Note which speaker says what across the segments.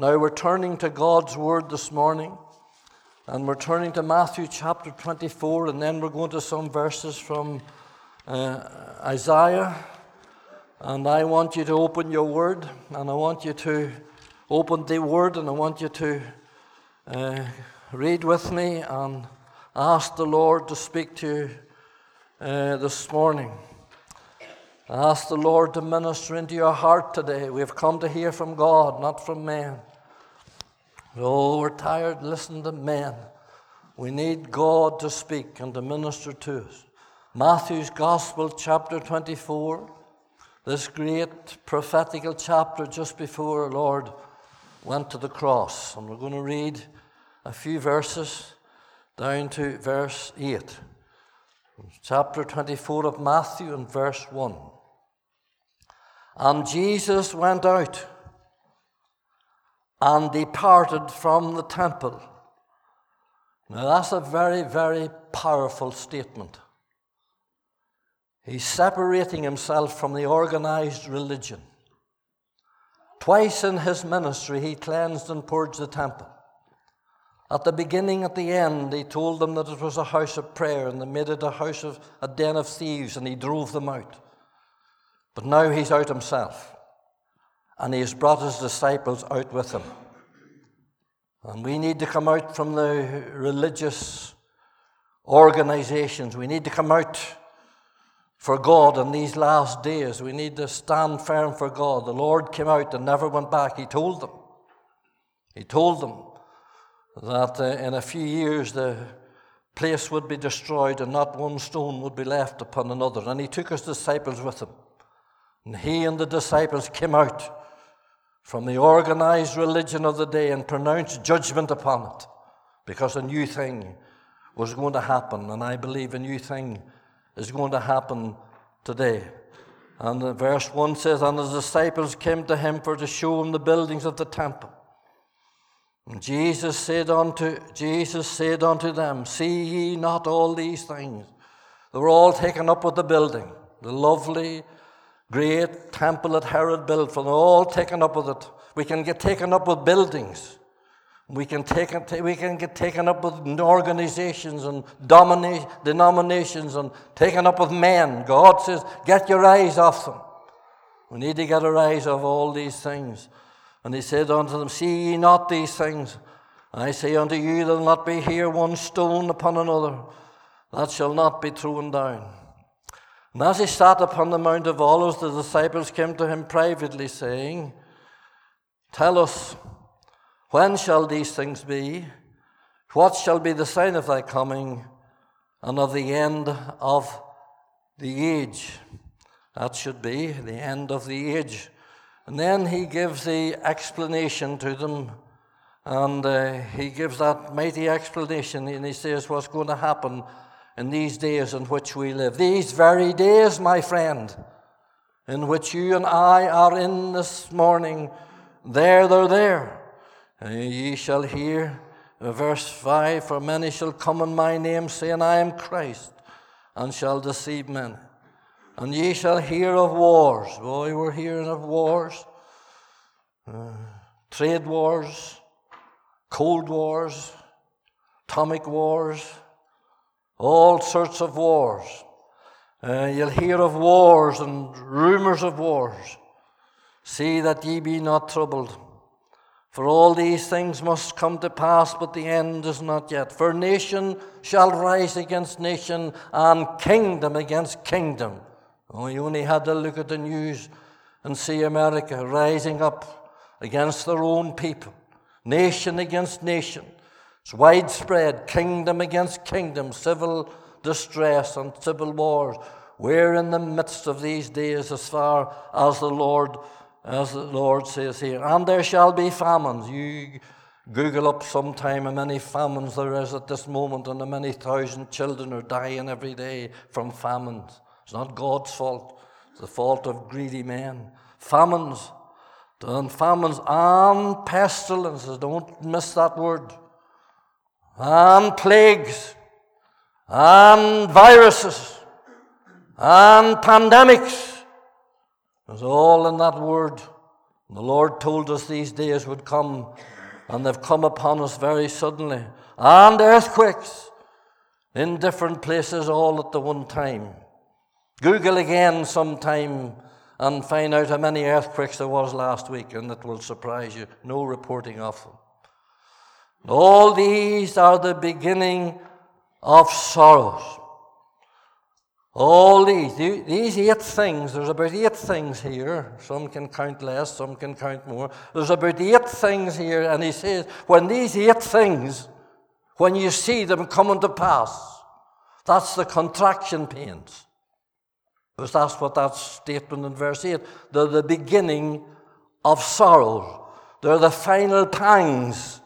Speaker 1: Now we're turning to God's Word this morning, and we're turning to Matthew chapter 24, and then we're going to some verses from uh, Isaiah. And I want you to open your Word, and I want you to open the Word, and I want you to uh, read with me and ask the Lord to speak to you uh, this morning. Ask the Lord to minister into your heart today. We've come to hear from God, not from men. Oh, we're tired listening to men. We need God to speak and to minister to us. Matthew's Gospel, chapter 24, this great prophetical chapter just before our Lord went to the cross. And we're going to read a few verses down to verse 8. Chapter 24 of Matthew and verse 1. And Jesus went out and departed from the temple. Now, that's a very, very powerful statement. He's separating himself from the organized religion. Twice in his ministry, he cleansed and purged the temple. At the beginning, at the end, he told them that it was a house of prayer, and they made it a house of a den of thieves, and he drove them out. But now he's out himself, and he has brought his disciples out with him. And we need to come out from the religious organizations. We need to come out for God in these last days. We need to stand firm for God. The Lord came out and never went back. He told them. He told them that uh, in a few years the place would be destroyed and not one stone would be left upon another. And he took his disciples with him. And he and the disciples came out from the organized religion of the day and pronounced judgment upon it because a new thing was going to happen. And I believe a new thing is going to happen today. And verse 1 says, And his disciples came to him for to show him the buildings of the temple. And Jesus said unto Jesus said unto them, See ye not all these things? They were all taken up with the building, the lovely great temple that Herod built for them, all taken up with it. We can get taken up with buildings. We can, take, we can get taken up with organizations and denominations and taken up with men. God says, get your eyes off them. We need to get our eyes off all these things. And he said unto them, See ye not these things? I say unto you, there will not be here one stone upon another that shall not be thrown down. And as he sat upon the Mount of Olives, the disciples came to him privately, saying, Tell us, when shall these things be? What shall be the sign of thy coming and of the end of the age? That should be the end of the age. And then he gives the explanation to them, and uh, he gives that mighty explanation, and he says what's going to happen in these days in which we live. These very days, my friend, in which you and I are in this morning, there, they're there. And ye shall hear, verse 5 For many shall come in my name, saying, I am Christ, and shall deceive many. And ye shall hear of wars. Boy, we're hearing of wars, uh, trade wars, cold wars, atomic wars all sorts of wars. Uh, you'll hear of wars and rumors of wars. See that ye be not troubled. For all these things must come to pass, but the end is not yet. For nation shall rise against nation, and kingdom against kingdom. Oh, you only had to look at the news and see America rising up against their own people, nation against nation. It's widespread, kingdom against kingdom, civil distress and civil wars. We're in the midst of these days as far as the Lord, as the Lord says here. And there shall be famines. You Google up sometime how many famines there is at this moment, and how many thousand children are dying every day from famines. It's not God's fault, it's the fault of greedy men. Famines, and famines and pestilences. Don't miss that word and plagues and viruses and pandemics. It's all in that word. The Lord told us these days would come, and they've come upon us very suddenly. And earthquakes in different places all at the one time. Google again sometime and find out how many earthquakes there was last week, and it will surprise you. No reporting of them. All these are the beginning of sorrows. All these, these eight things, there's about eight things here. Some can count less, some can count more. There's about eight things here, and he says, when these eight things, when you see them coming to pass, that's the contraction pains. Because that's what that statement in verse 8. They're the beginning of sorrow. They're the final pangs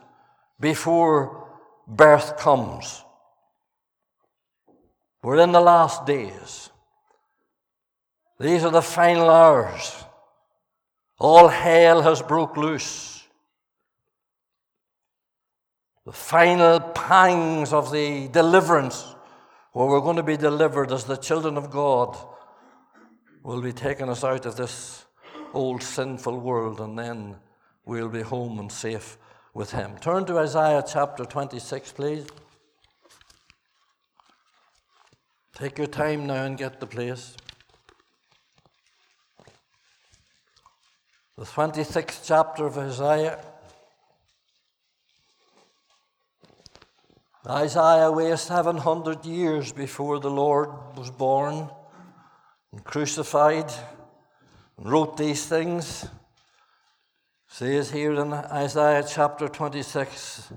Speaker 1: before birth comes. We're in the last days. These are the final hours. All hell has broke loose. The final pangs of the deliverance, where we're going to be delivered as the children of God, will be taking us out of this old sinful world, and then we'll be home and safe with Him. Turn to Isaiah chapter 26, please. Take your time now and get the place. The 26th chapter of Isaiah. Isaiah was 700 years before the Lord was born and crucified and wrote these things. Says here in Isaiah chapter 26,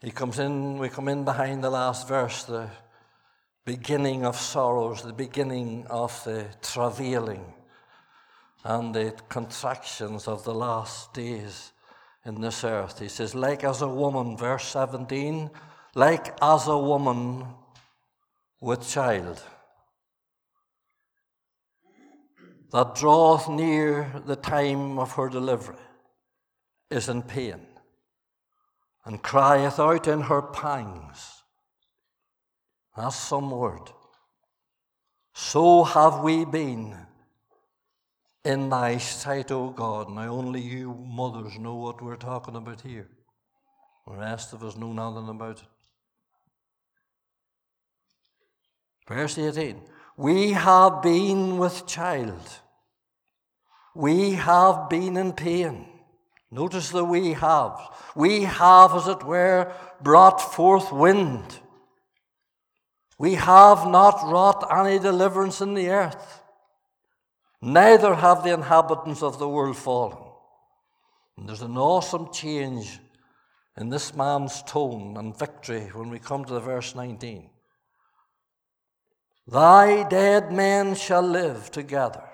Speaker 1: he comes in, we come in behind the last verse, the beginning of sorrows, the beginning of the travailing and the contractions of the last days in this earth. He says, like as a woman, verse 17, like as a woman with child that draweth near the time of her delivery is in pain and crieth out in her pangs. That's some word. So have we been in thy sight, O God. Now, only you mothers know what we're talking about here. The rest of us know nothing about it. Verse 18 We have been with child, we have been in pain. Notice the we have. We have, as it were, brought forth wind. We have not wrought any deliverance in the earth, neither have the inhabitants of the world fallen. And there's an awesome change in this man's tone and victory when we come to the verse 19. Thy dead men shall live together,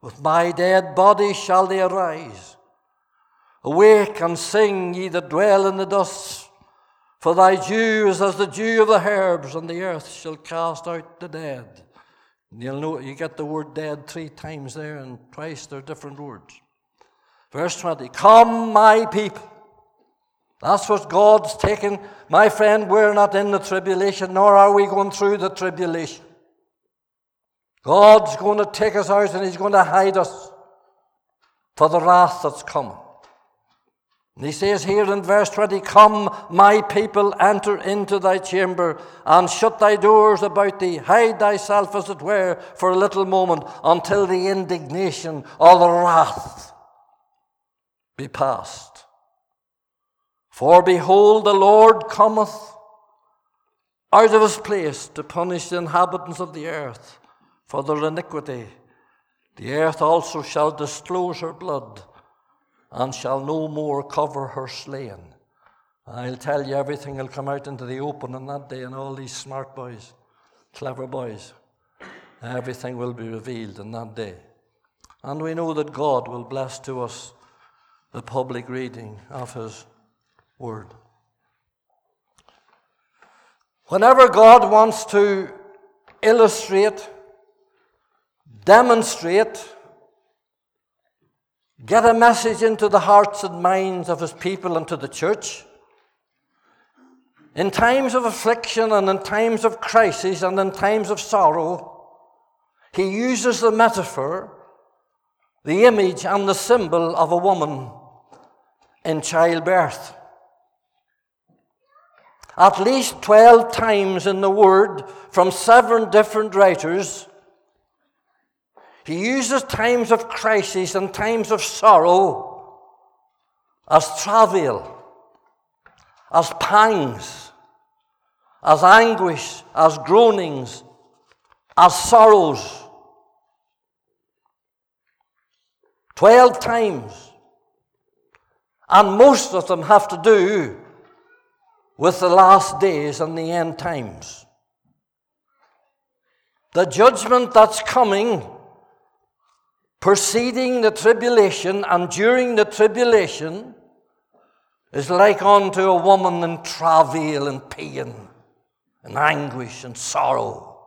Speaker 1: with my dead body shall they arise. Awake and sing, ye that dwell in the dust. For thy dew is as the dew of the herbs, and the earth shall cast out the dead. And you'll know you get the word dead three times there, and twice they're different words. Verse 20 Come, my people. That's what God's taken. My friend, we're not in the tribulation, nor are we going through the tribulation. God's going to take us out and He's going to hide us for the wrath that's coming. And he says here in verse 20, Come, my people, enter into thy chamber, and shut thy doors about thee. Hide thyself, as it were, for a little moment, until the indignation or the wrath be past. For behold, the Lord cometh out of his place to punish the inhabitants of the earth for their iniquity. The earth also shall disclose her blood and shall no more cover her slain. I'll tell you, everything will come out into the open on that day, and all these smart boys, clever boys, everything will be revealed in that day. And we know that God will bless to us the public reading of His Word. Whenever God wants to illustrate, demonstrate, get a message into the hearts and minds of his people and to the church. In times of affliction and in times of crisis and in times of sorrow, he uses the metaphor, the image and the symbol of a woman in childbirth. At least 12 times in the Word from seven different writers, he uses times of crisis and times of sorrow as travail, as pangs, as anguish, as groanings, as sorrows. Twelve times. And most of them have to do with the last days and the end times. The judgment that's coming, preceding the tribulation and during the tribulation, is like unto a woman in travail and pain and anguish and sorrow,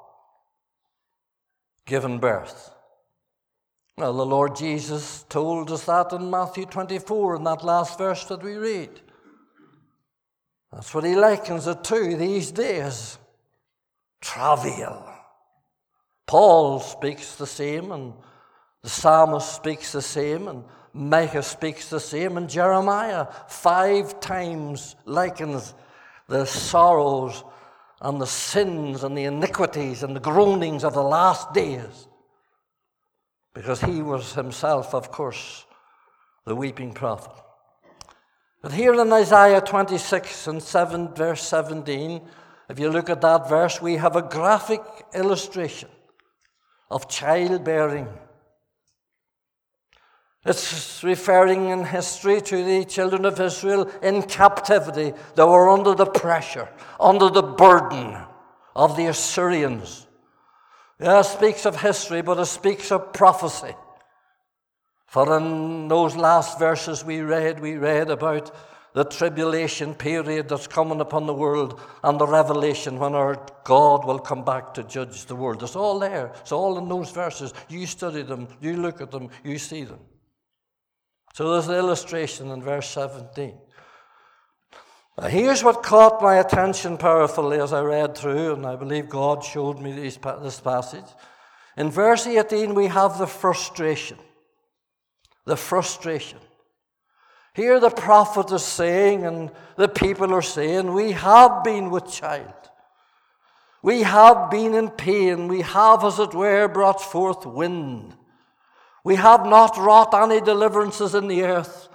Speaker 1: given birth. Well, the Lord Jesus told us that in Matthew 24, in that last verse that we read. That's what he likens it to these days travail. Paul speaks the same, and the psalmist speaks the same, and Micah speaks the same, and Jeremiah five times likens the sorrows and the sins and the iniquities and the groanings of the last days because he was himself, of course, the weeping prophet. But here in Isaiah 26 and 7, verse 17, if you look at that verse, we have a graphic illustration of childbearing. It's referring in history to the children of Israel in captivity that were under the pressure, under the burden of the Assyrians. Yeah, it speaks of history, but it speaks of prophecy. For in those last verses we read, we read about the tribulation period that's coming upon the world and the revelation when our God will come back to judge the world. It's all there. It's all in those verses. You study them, you look at them, you see them. So there's an illustration in verse 17. Now, here's what caught my attention powerfully as I read through, and I believe God showed me these, this passage. In verse 18, we have the frustration. The frustration. Here, the prophet is saying, and the people are saying, We have been with child. We have been in pain. We have, as it were, brought forth wind. We have not wrought any deliverances in the earth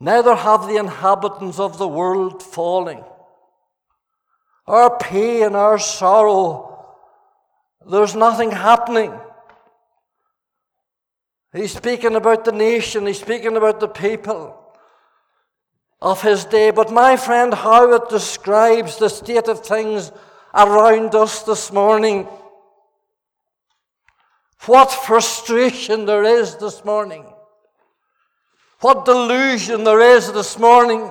Speaker 1: neither have the inhabitants of the world falling. Our pain, our sorrow, there's nothing happening. He's speaking about the nation, he's speaking about the people of his day. But my friend, how it describes the state of things around us this morning. What frustration there is this morning. What delusion there is this morning.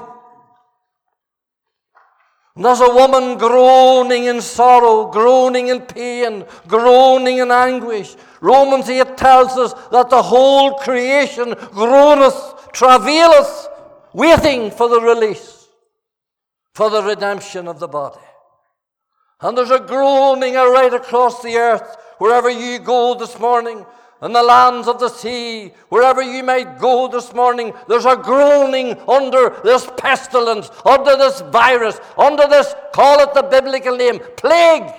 Speaker 1: And there's a woman groaning in sorrow, groaning in pain, groaning in anguish. Romans 8 tells us that the whole creation groaneth, travaileth, waiting for the release, for the redemption of the body. And there's a groaning right across the earth wherever you go this morning in the lands of the sea, wherever you might go this morning, there's a groaning under this pestilence, under this virus, under this, call it the biblical name, plague.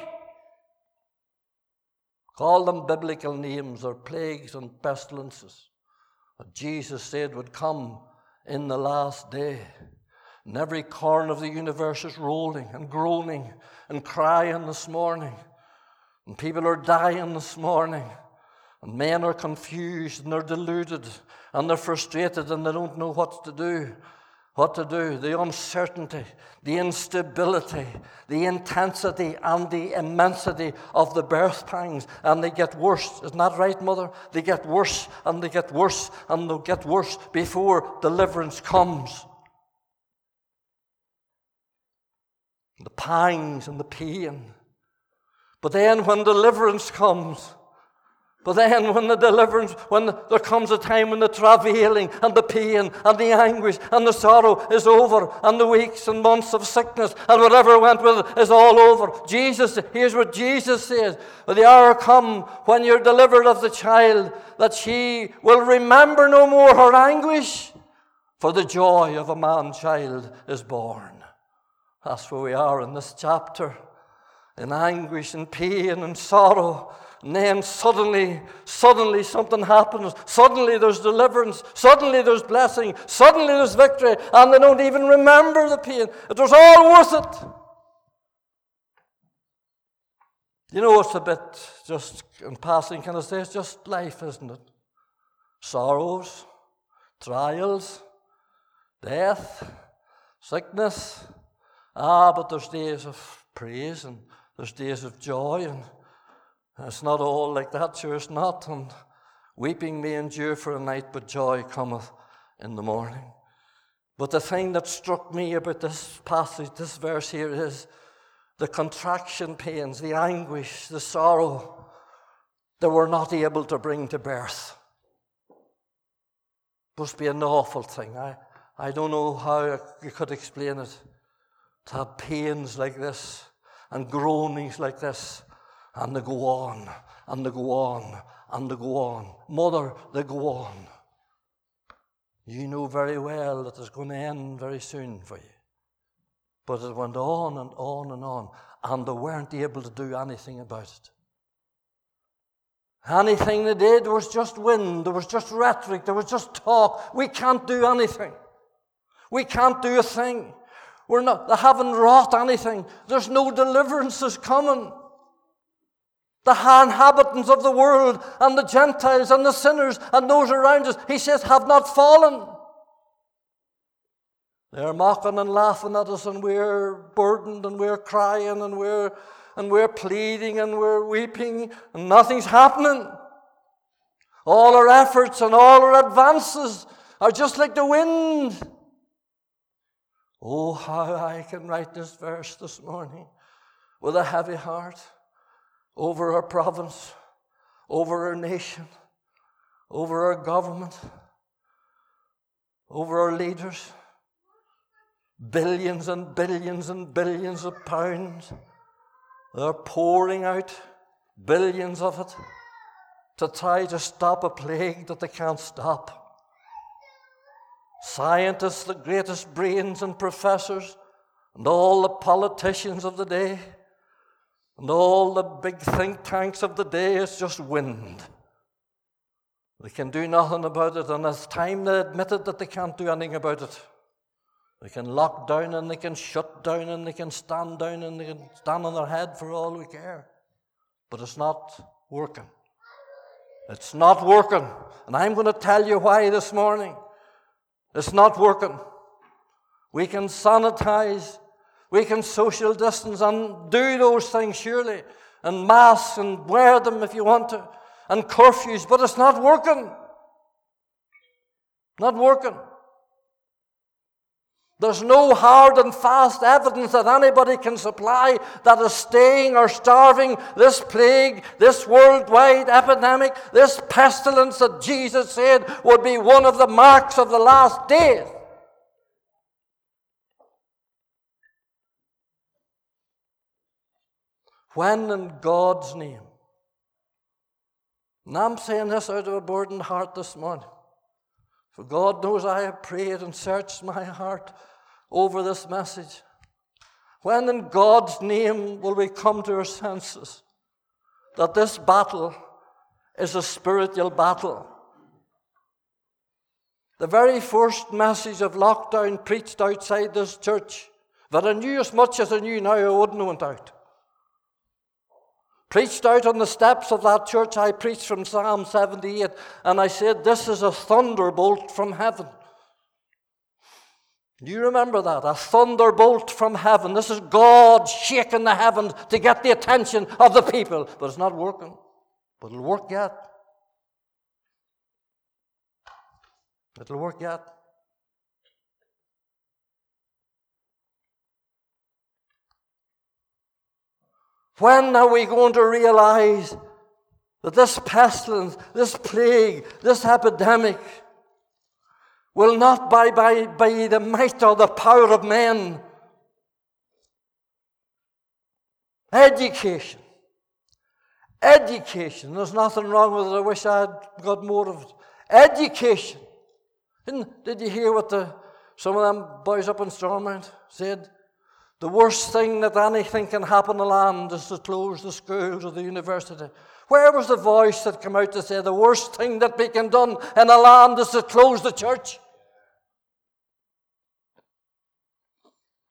Speaker 1: Call them biblical names or plagues and pestilences that Jesus said would come in the last day. And every corner of the universe is rolling and groaning and crying this morning. And people are dying this morning. And men are confused and they're deluded and they're frustrated and they don't know what to do. What to do, the uncertainty, the instability, the intensity, and the immensity of the birth pangs, and they get worse. Isn't that right, Mother? They get worse and they get worse and they'll get worse before deliverance comes. The pangs and the pain. But then when deliverance comes, But then, when the deliverance, when there comes a time when the travailing and the pain and the anguish and the sorrow is over, and the weeks and months of sickness and whatever went with it is all over, Jesus, here's what Jesus says. The hour come when you're delivered of the child, that she will remember no more her anguish, for the joy of a man child is born. That's where we are in this chapter in anguish and pain and sorrow and then suddenly, suddenly something happens. Suddenly there's deliverance. Suddenly there's blessing. Suddenly there's victory. And they don't even remember the pain. It was all worth it. You know, it's a bit just in passing, can I say, it's just life, isn't it? Sorrows, trials, death, sickness. Ah, but there's days of praise and there's days of joy and it's not all like that, sure it's not. And weeping may endure for a night, but joy cometh in the morning. But the thing that struck me about this passage, this verse here, is the contraction pains, the anguish, the sorrow that we're not able to bring to birth. Must be an awful thing. I, I don't know how you could explain it. To have pains like this and groanings like this and they go on, and they go on, and they go on. Mother, they go on. You know very well that it's going to end very soon for you. But it went on and on and on, and they weren't able to do anything about it. Anything they did was just wind, there was just rhetoric, there was just talk. We can't do anything. We can't do a thing. We're not, they haven't wrought anything. There's no deliverances coming the inhabitants of the world and the Gentiles and the sinners and those around us, he says, have not fallen. They're mocking and laughing at us, and we're burdened, and we're crying, and we're, and we're pleading, and we're weeping, and nothing's happening. All our efforts and all our advances are just like the wind. Oh, how I can write this verse this morning with a heavy heart over our province, over our nation, over our government, over our leaders. Billions and billions and billions of pounds. They're pouring out billions of it to try to stop a plague that they can't stop. Scientists, the greatest brains and professors, and all the politicians of the day and all the big think tanks of the day, it's just wind. They can do nothing about it, and it's time they admitted that they can't do anything about it. They can lock down and they can shut down and they can stand down and they can stand on their head for all we care. But it's not working. It's not working. And I'm going to tell you why this morning. It's not working. We can sanitize we can social distance and do those things, surely, and masks and wear them if you want to, and curfews, but it's not working. Not working. There's no hard and fast evidence that anybody can supply that is staying or starving this plague, this worldwide epidemic, this pestilence that Jesus said would be one of the marks of the last days. When in God's name? And I'm saying this out of a burdened heart this morning. For God knows I have prayed and searched my heart over this message. When in God's name will we come to our senses that this battle is a spiritual battle? The very first message of lockdown preached outside this church, that I knew as much as I knew now, I wouldn't have went out. Preached out on the steps of that church, I preached from Psalm 78, and I said, This is a thunderbolt from heaven. Do you remember that? A thunderbolt from heaven. This is God shaking the heavens to get the attention of the people. But it's not working. But it'll work yet. It'll work yet. When are we going to realize that this pestilence, this plague, this epidemic will not by, by, by the might or the power of men. Education. Education. There's nothing wrong with it. I wish I had got more of it. Education. Didn't, did you hear what the, some of them boys up in Stormont said? The worst thing that anything can happen in the land is to close the schools or the university. Where was the voice that came out to say the worst thing that we can do in a land is to close the church?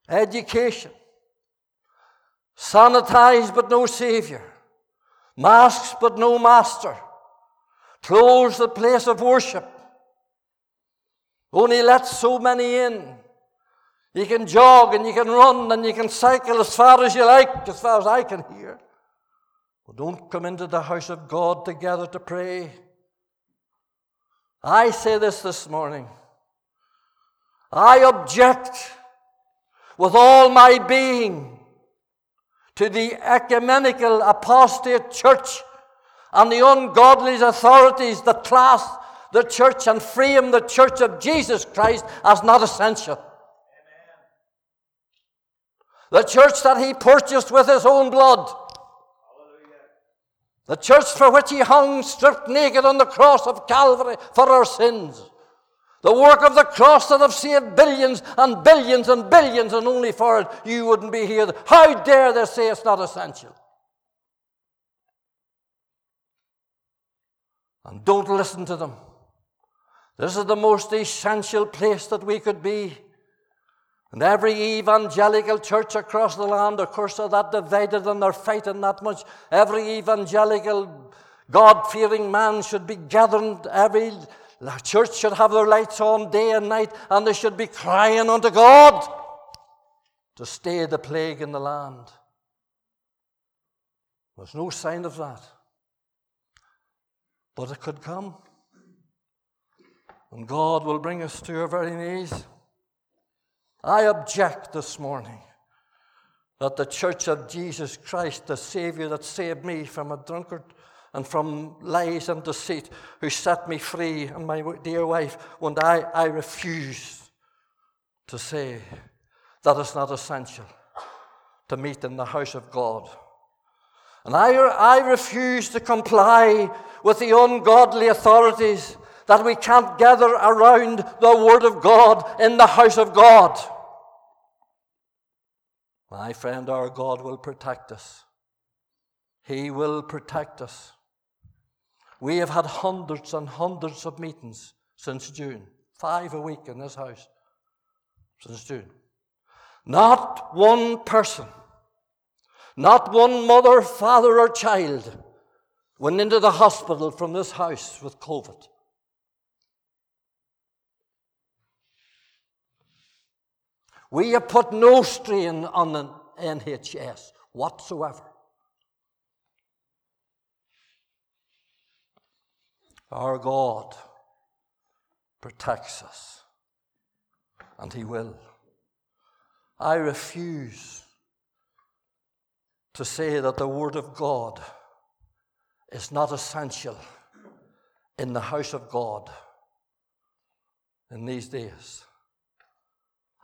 Speaker 1: Education. Sanitized but no Saviour. Masks but no Master. Close the place of worship. Only let so many in. You can jog and you can run and you can cycle as far as you like, as far as I can hear. But don't come into the house of God together to pray. I say this this morning. I object with all my being to the ecumenical apostate church and the ungodly authorities that class the church and frame the church of Jesus Christ as not essential. The church that he purchased with his own blood. The church for which he hung stripped naked on the cross of Calvary for our sins. The work of the cross that have saved billions and billions and billions, and only for it you wouldn't be here. How dare they say it's not essential? And don't listen to them. This is the most essential place that we could be. And every evangelical church across the land, of course, are that divided and they're fighting that much. Every evangelical, God fearing man should be gathered. Every church should have their lights on day and night, and they should be crying unto God to stay the plague in the land. There's no sign of that. But it could come. And God will bring us to our very knees. I object this morning that the church of Jesus Christ, the Savior that saved me from a drunkard and from lies and deceit, who set me free, and my dear wife, when I, I refuse to say that it's not essential to meet in the house of God. And I, I refuse to comply with the ungodly authorities that we can't gather around the Word of God in the house of God. My friend, our God will protect us. He will protect us. We have had hundreds and hundreds of meetings since June, five a week in this house since June. Not one person, not one mother, father, or child went into the hospital from this house with COVID. We have put no strain on the NHS whatsoever. Our God protects us, and He will. I refuse to say that the Word of God is not essential in the house of God in these days.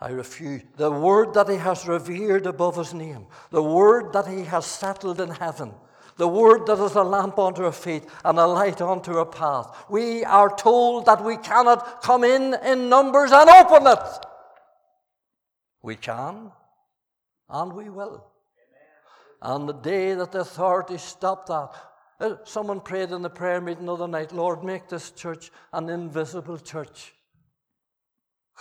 Speaker 1: I refuse. The word that he has revered above his name, the word that he has settled in heaven, the word that is a lamp unto our feet and a light unto our path. We are told that we cannot come in in numbers and open it. We can, and we will. And the day that the authorities stop that, uh, someone prayed in the prayer meeting the other night, Lord, make this church an invisible church.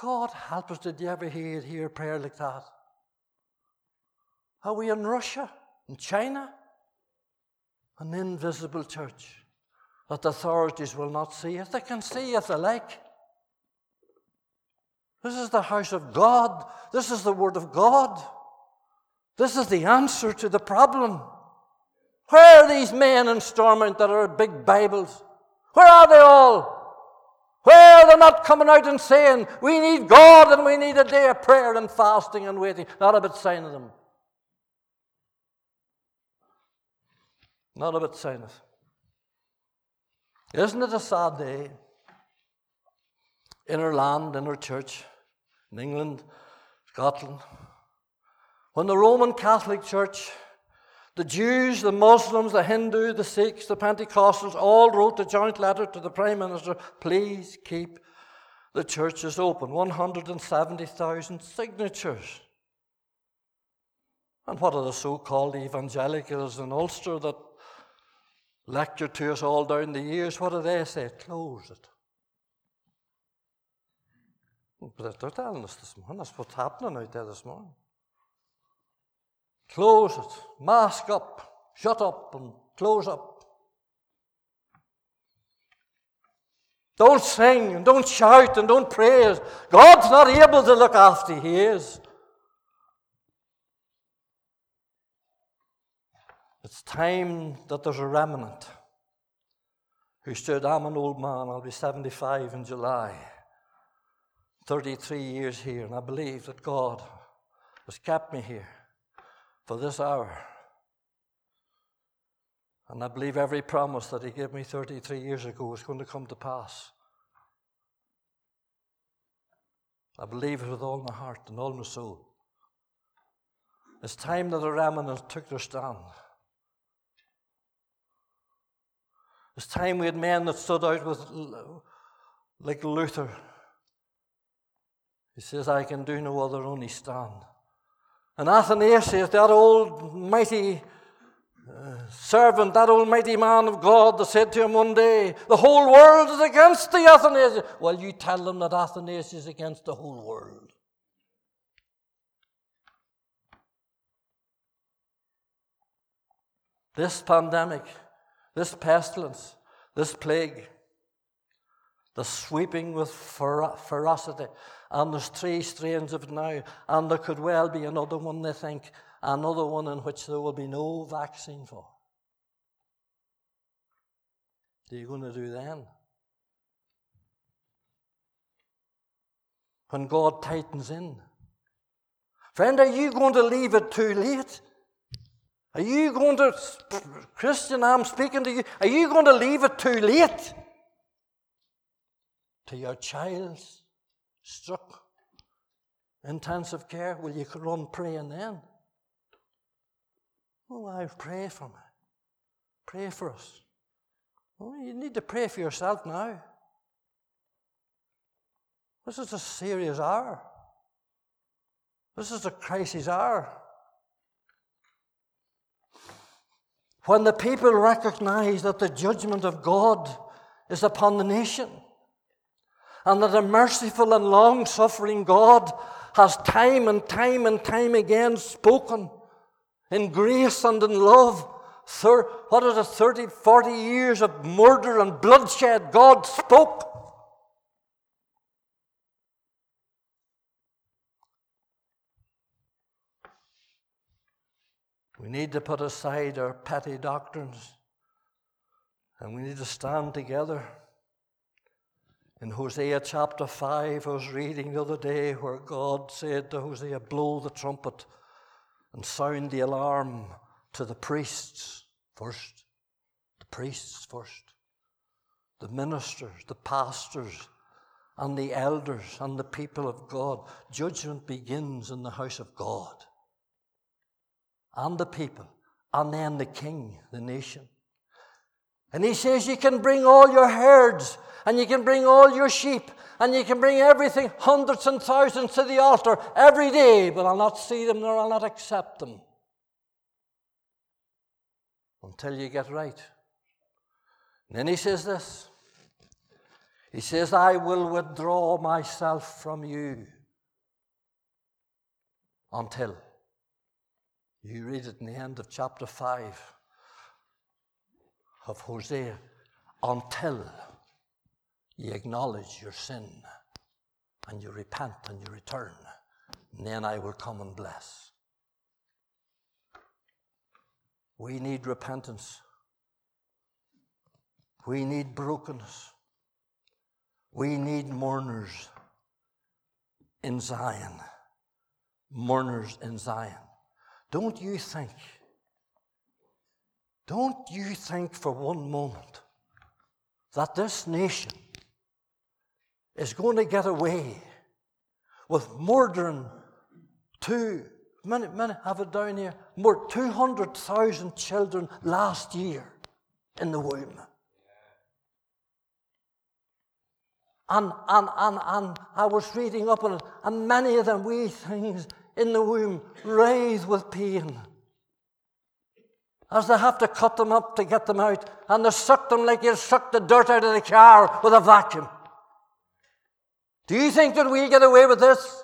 Speaker 1: God help us, did you ever hear, hear prayer like that? Are we in Russia, in China? An invisible church that the authorities will not see it. They can see if they like. This is the house of God. This is the Word of God. This is the answer to the problem. Where are these men in Stormont that are big Bibles? Where are they all? Where are they're not coming out and saying, we need God and we need a day of prayer and fasting and waiting. Not a bit sign of them. Not a bit of. Isn't it a sad day? In our land, in our church, in England, Scotland, when the Roman Catholic Church, the Jews, the Muslims, the Hindu, the Sikhs, the Pentecostals all wrote a joint letter to the Prime Minister please keep the churches open. 170,000 signatures. And what are the so called evangelicals in Ulster that lectured to us all down the years? What do they say? Close it. But they're telling us this morning. That's what's happening out there this morning. Close it. Mask up. Shut up and close up. Don't sing and don't shout and don't praise. God's not able to look after He is. It's time that there's a remnant who stood, I'm an old man, I'll be 75 in July. 33 years here, and I believe that God has kept me here for this hour. And I believe every promise that He gave me 33 years ago is going to come to pass. I believe it with all my heart and all my soul. It's time that the remnant took their stand. It's time we had men that stood out with, like Luther he says, I can do no other, only stand. And Athanasius, that old mighty uh, servant, that almighty man of God, that said to him one day, The whole world is against thee, Athanasius. Well, you tell them that Athanasius is against the whole world. This pandemic, this pestilence, this plague, the sweeping with ferocity, and there's three strains of it now, and there could well be another one, they think, another one in which there will be no vaccine for. What are you going to do then? When God tightens in. Friend, are you going to leave it too late? Are you going to, Christian, I'm speaking to you, are you going to leave it too late to your child's struck intensive care, will you run praying then? Oh, I pray for me. Pray for us. You need to pray for yourself now. This is a serious hour. This is a crisis hour. When the people recognize that the judgment of God is upon the nation, and that a merciful and long suffering God has time and time and time again spoken in grace and in love. Thir- what is it, 30, 40 years of murder and bloodshed? God spoke. We need to put aside our petty doctrines and we need to stand together. In Hosea chapter 5, I was reading the other day where God said to Hosea, Blow the trumpet and sound the alarm to the priests first. The priests first. The ministers, the pastors, and the elders and the people of God. Judgment begins in the house of God. And the people, and then the king, the nation. And he says, You can bring all your herds, and you can bring all your sheep, and you can bring everything, hundreds and thousands, to the altar every day, but I'll not see them nor I'll not accept them until you get right. And then he says this He says, I will withdraw myself from you until. You read it in the end of chapter 5 of Hosea until you acknowledge your sin and you repent and you return. And then I will come and bless. We need repentance. We need brokenness. We need mourners in Zion. Mourners in Zion. Don't you think don't you think for one moment that this nation is going to get away with murdering two, many, many have it down here, more 200,000 children last year in the womb. And, and, and, and I was reading up on it, and many of them wee things in the womb writhe with pain. As they have to cut them up to get them out, and they suck them like you suck the dirt out of the car with a vacuum. Do you think that we'll get away with this?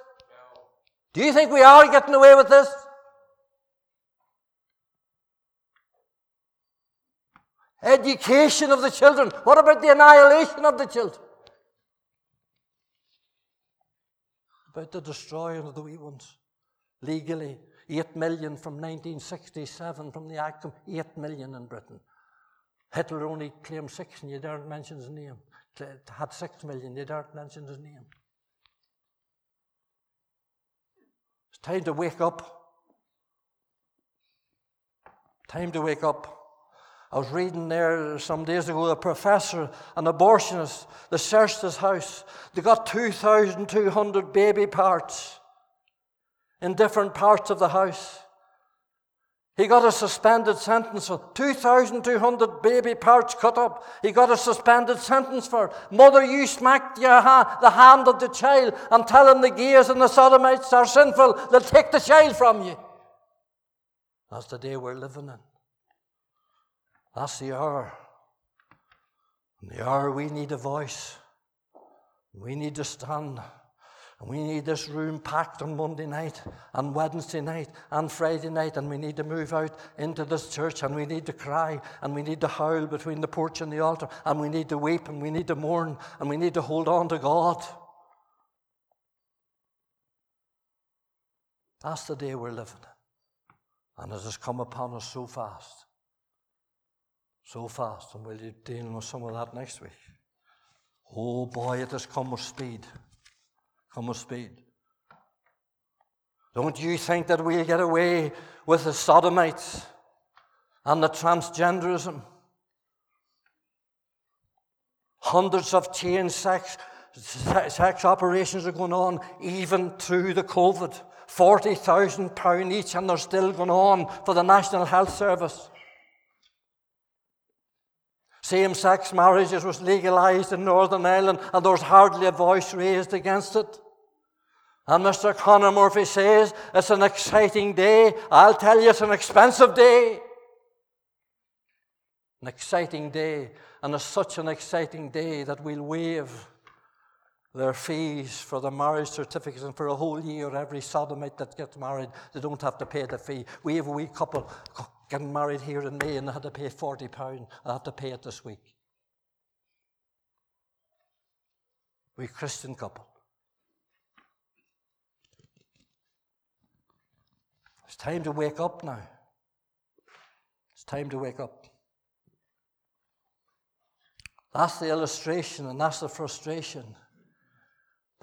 Speaker 1: Do you think we are getting away with this? Education of the children. What about the annihilation of the children? About the destroying of the wee ones. Legally, 8 million from 1967 from the Act, 8 million in Britain. Hitler only claimed six, and you daren't mention his name. Had six million, you daren't mention his name. It's time to wake up. Time to wake up. I was reading there some days ago a professor, an abortionist, they searched his house. They got 2,200 baby parts in different parts of the house. He got a suspended sentence for 2,200 baby parts cut up. He got a suspended sentence for Mother, you smacked your ha- the hand of the child and tell him the gays and the sodomites are sinful. They'll take the child from you. That's the day we're living in. That's the hour. And the hour we need a voice. We need to stand. And we need this room packed on Monday night and Wednesday night and Friday night. And we need to move out into this church and we need to cry and we need to howl between the porch and the altar and we need to weep and we need to mourn and we need to hold on to God. That's the day we're living in. And it has come upon us so fast. So fast. And we'll be dealing with some of that next week. Oh boy, it has come with speed. Come speed. Don't you think that we'll get away with the sodomites and the transgenderism? Hundreds of chain sex, sex operations are going on even through the COVID. £40,000 each, and they're still going on for the National Health Service. Same sex marriages was legalised in Northern Ireland, and there was hardly a voice raised against it. And Mr. Conor Murphy says it's an exciting day. I'll tell you, it's an expensive day. An exciting day. And it's such an exciting day that we'll waive their fees for the marriage certificates and for a whole year every sodomite that gets married they don't have to pay the fee we have a wee couple getting married here in may and they had to pay 40 pounds i have to pay it this week we christian couple it's time to wake up now it's time to wake up that's the illustration and that's the frustration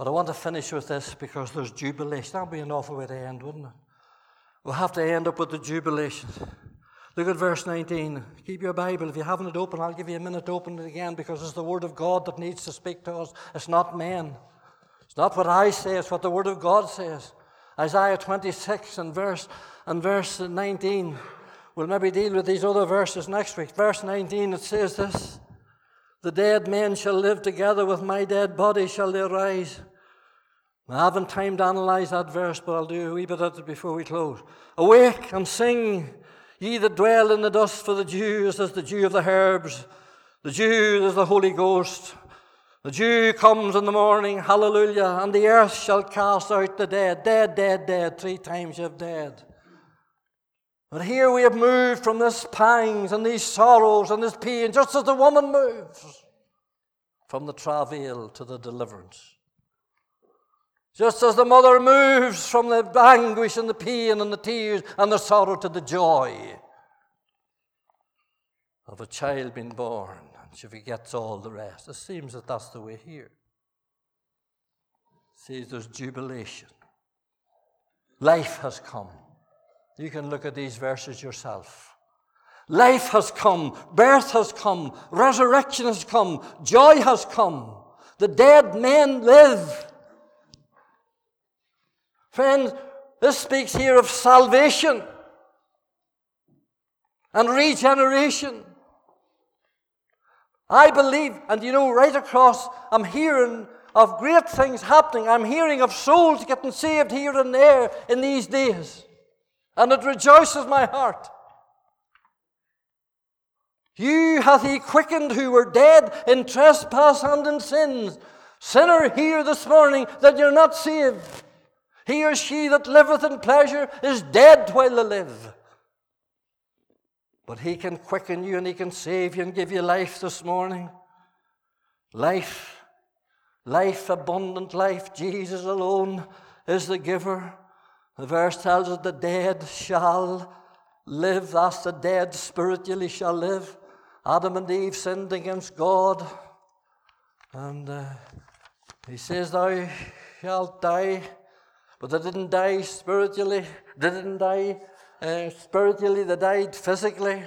Speaker 1: but I want to finish with this because there's jubilation. That would be an awful way to end, wouldn't it? We'll have to end up with the jubilation. Look at verse 19. Keep your Bible. If you haven't it open, I'll give you a minute to open it again because it's the Word of God that needs to speak to us. It's not men. It's not what I say, it's what the Word of God says. Isaiah 26 and verse, and verse 19. We'll maybe deal with these other verses next week. Verse 19, it says this The dead men shall live together with my dead body, shall they rise. I haven't time to analyze that verse, but I'll do a wee bit of it before we close. Awake and sing, ye that dwell in the dust, for the dew is as the dew of the herbs. The dew is the Holy Ghost. The dew comes in the morning, hallelujah, and the earth shall cast out the dead. Dead, dead, dead. Three times you have dead. But here we have moved from this pangs and these sorrows and this pain, just as the woman moves from the travail to the deliverance. Just as the mother moves from the anguish and the pain and the tears and the sorrow to the joy of a child being born, and she forgets all the rest. It seems that that's the way here. See, there's jubilation. Life has come. You can look at these verses yourself. Life has come, birth has come, resurrection has come, joy has come. The dead men live. Friends, this speaks here of salvation and regeneration. I believe, and you know, right across, I'm hearing of great things happening. I'm hearing of souls getting saved here and there in these days. And it rejoices my heart. You hath he quickened who were dead in trespass and in sins. Sinner, hear this morning that you're not saved. He or she that liveth in pleasure is dead while they live. But he can quicken you and he can save you and give you life this morning. Life, life, abundant life. Jesus alone is the giver. The verse tells us the dead shall live. That's the dead spiritually shall live. Adam and Eve sinned against God. And uh, he says, Thou shalt die. But they didn't die spiritually. They didn't die uh, spiritually, they died physically.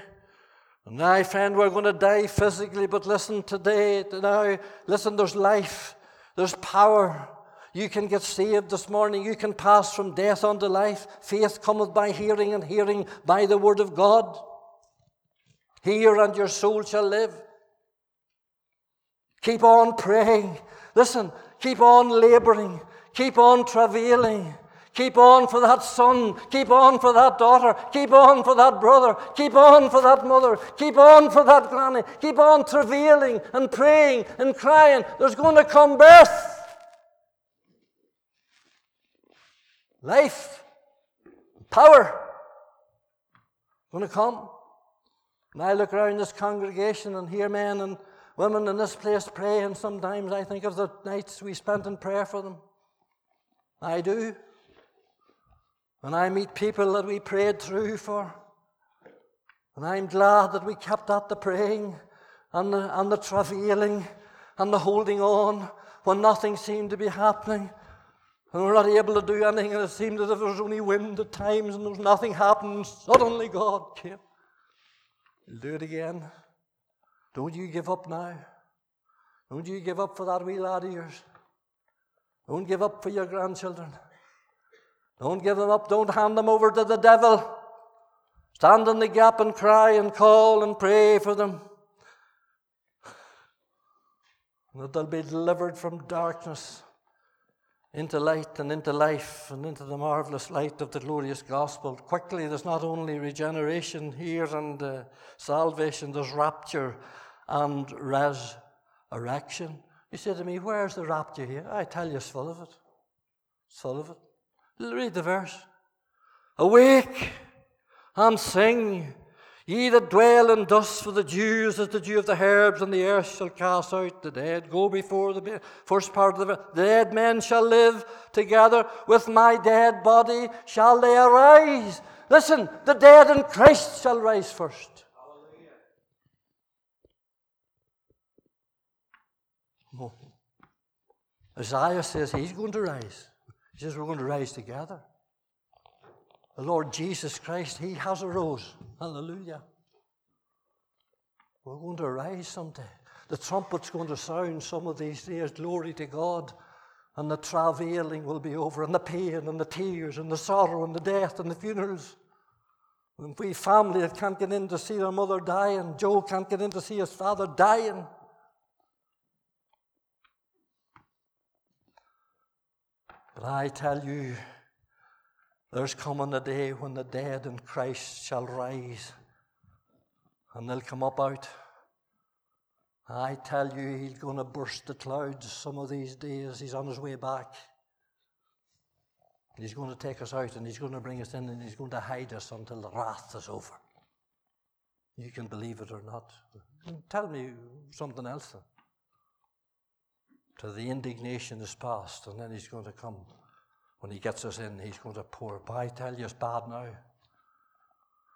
Speaker 1: And now, friend, we're going to die physically, but listen today, now, listen, there's life, there's power. You can get saved this morning. You can pass from death unto life. Faith cometh by hearing, and hearing by the word of God. Hear, and your soul shall live. Keep on praying. Listen, keep on laboring. Keep on travailing. Keep on for that son. Keep on for that daughter. Keep on for that brother. Keep on for that mother. Keep on for that granny. Keep on travailing and praying and crying. There's going to come birth. Life. Power. Going to come. And I look around this congregation and hear men and women in this place pray, and sometimes I think of the nights we spent in prayer for them. I do. And I meet people that we prayed through for. And I'm glad that we kept at the praying and the, and the travailing and the holding on when nothing seemed to be happening. And we're not able to do anything, and it seemed as if there was only wind at times and there was nothing happening. Suddenly God came. He'll do it again. Don't you give up now. Don't you give up for that wee lad of yours. Don't give up for your grandchildren. Don't give them up. Don't hand them over to the devil. Stand in the gap and cry and call and pray for them. That they'll be delivered from darkness into light and into life and into the marvelous light of the glorious gospel. Quickly, there's not only regeneration here and uh, salvation, there's rapture and resurrection. You say to me, Where's the rapture here? I tell you, it's full of it. It's full of it. Read the verse. Awake and sing, ye that dwell in dust, for the dews as the dew of the herbs, and the earth shall cast out the dead. Go before the first part of the verse. Dead men shall live together with my dead body, shall they arise. Listen, the dead in Christ shall rise first. Isaiah says he's going to rise. He says we're going to rise together. The Lord Jesus Christ, He has arose. Hallelujah. We're going to rise someday. The trumpet's going to sound some of these days. Glory to God. And the travailing will be over, and the pain, and the tears, and the sorrow, and the death, and the funerals. And we family that can't get in to see their mother dying, Joe can't get in to see his father dying. But I tell you, there's coming a day when the dead in Christ shall rise and they'll come up out. I tell you, he's going to burst the clouds some of these days. He's on his way back. He's going to take us out and he's going to bring us in and he's going to hide us until the wrath is over. You can believe it or not. Tell me something else till the indignation is past, and then he's going to come. When he gets us in, he's going to pour. But I tell you, it's bad now.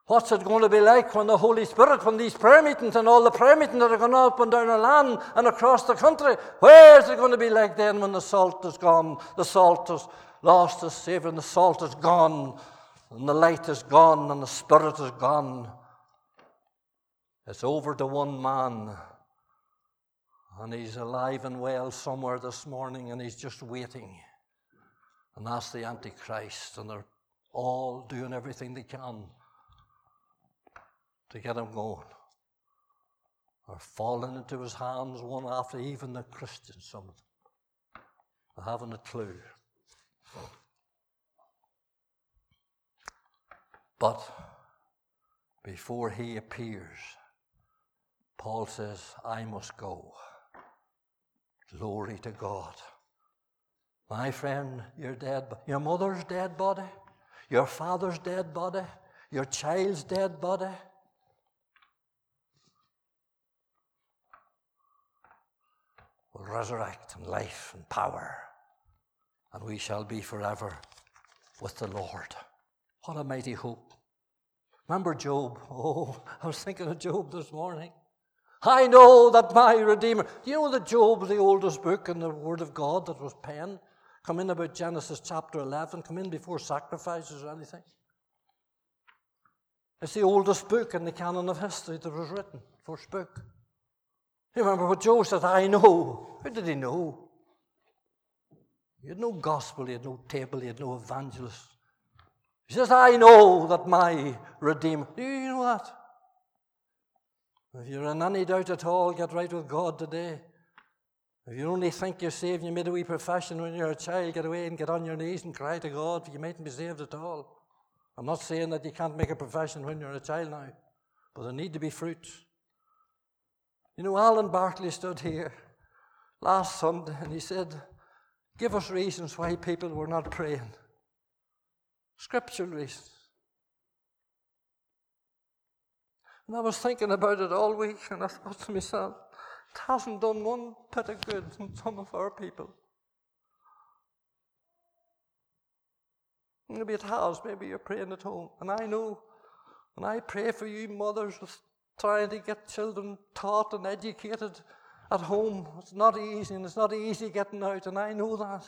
Speaker 1: What's it going to be like when the Holy Spirit, when these prayer meetings and all the prayer meetings that are going up and down the land and across the country, where is it going to be like then when the salt is gone, the salt is lost its savour, and the salt is gone, and the light is gone, and the Spirit is gone? It's over to one man, and he's alive and well somewhere this morning, and he's just waiting. And that's the Antichrist, and they're all doing everything they can to get him going. Are falling into his hands one after even the Christians, some of them. They haven't a clue. But before he appears, Paul says, I must go. Glory to God. My friend, your dead, your mother's dead body, your father's dead body, your child's dead body. will resurrect in life and power, and we shall be forever with the Lord. What a mighty hope. Remember Job? Oh, I was thinking of Job this morning. I know that my Redeemer. Do you know that Job, was the oldest book in the Word of God that was penned, come in about Genesis chapter 11, come in before sacrifices or anything? It's the oldest book in the canon of history that was written, first book. You remember what Job said, I know. How did he know? He had no gospel, he had no table, he had no evangelist. He says, I know that my Redeemer. Do you know that? If you're in any doubt at all, get right with God today. If you only think you're saved, you made a wee profession when you're a child, get away and get on your knees and cry to God, you mightn't be saved at all. I'm not saying that you can't make a profession when you're a child now, but there need to be fruit. You know, Alan Bartley stood here last Sunday and he said, Give us reasons why people were not praying. Scriptural reasons. And I was thinking about it all week and I thought to myself, it hasn't done one bit of good in some of our people. Maybe it has. Maybe you're praying at home. And I know and I pray for you, mothers trying to get children taught and educated at home, it's not easy, and it's not easy getting out, and I know that.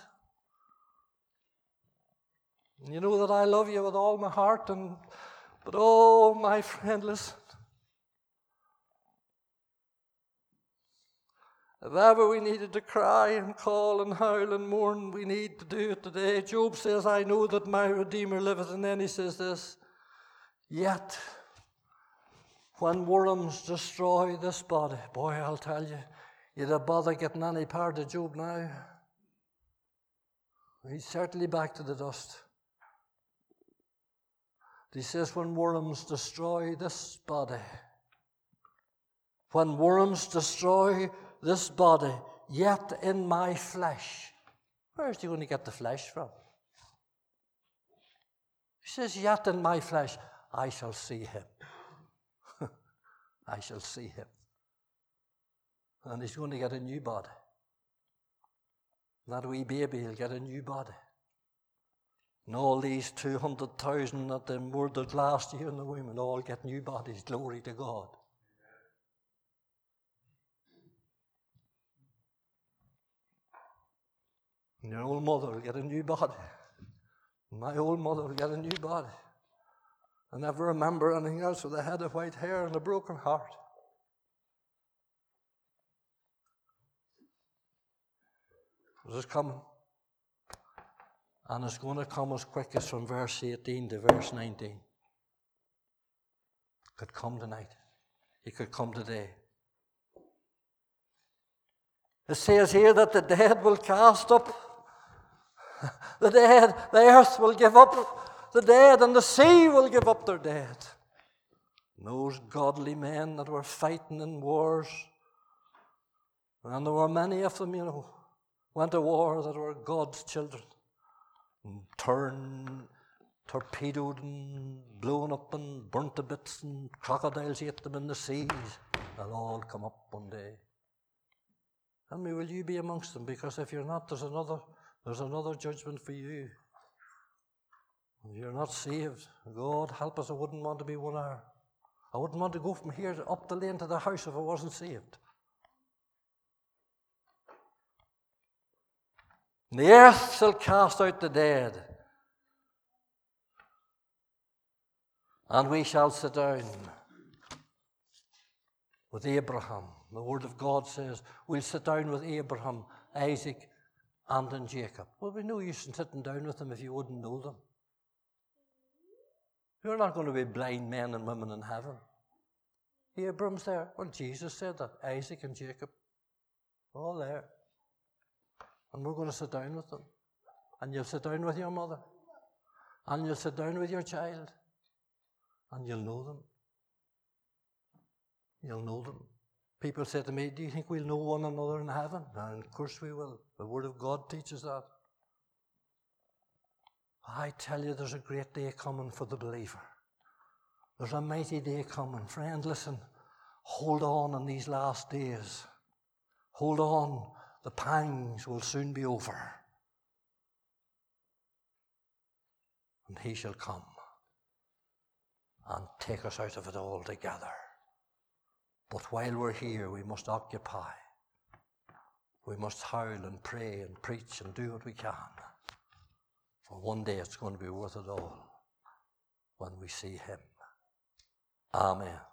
Speaker 1: And you know that I love you with all my heart, and but oh, my friend, listen. If ever we needed to cry and call and howl and mourn, we need to do it today. Job says, I know that my Redeemer liveth. And then he says this Yet, when worms destroy this body, boy, I'll tell you, you'd have bother getting any part of Job now. He's certainly back to the dust. He says, when worms destroy this body, when worms destroy this body, yet in my flesh. Where's he going to get the flesh from? He says, Yet in my flesh I shall see him. I shall see him. And he's going to get a new body. That wee baby will get a new body. And all these 200,000 that they murdered last year in the womb will all get new bodies. Glory to God. And your old mother will get a new body. My old mother will get a new body. I never remember anything else with a head of white hair and a broken heart. This is coming. And it's going to come as quick as from verse 18 to verse 19. It could come tonight. It could come today. It says here that the dead will cast up. The dead, the earth will give up the dead, and the sea will give up their dead. And those godly men that were fighting in wars, and there were many of them, you know, went to war that were God's children and turned, torpedoed and blown up and burnt to bits, and crocodiles ate them in the seas. They'll all come up one day. Tell me, will you be amongst them? Because if you're not, there's another, there's another judgment for you. You're not saved, God help us, I wouldn't want to be one hour. I wouldn't want to go from here up the lane to the house if I wasn't saved. And The earth shall cast out the dead, and we shall sit down. with Abraham. The Word of God says, We'll sit down with Abraham, Isaac, and in Jacob. Well, we know you in sitting down with them if you wouldn't know them. You're not going to be blind men and women in heaven. Abraham's there. Well, Jesus said that. Isaac and Jacob. All there. And we're going to sit down with them. And you'll sit down with your mother. And you'll sit down with your child. And you'll know them. You'll know them. People say to me, Do you think we'll know one another in heaven? And of course we will. The Word of God teaches that. I tell you, there's a great day coming for the believer. There's a mighty day coming. Friend, listen, hold on in these last days. Hold on. The pangs will soon be over. And he shall come and take us out of it altogether. But while we're here, we must occupy. We must howl and pray and preach and do what we can. For one day it's going to be worth it all when we see Him. Amen.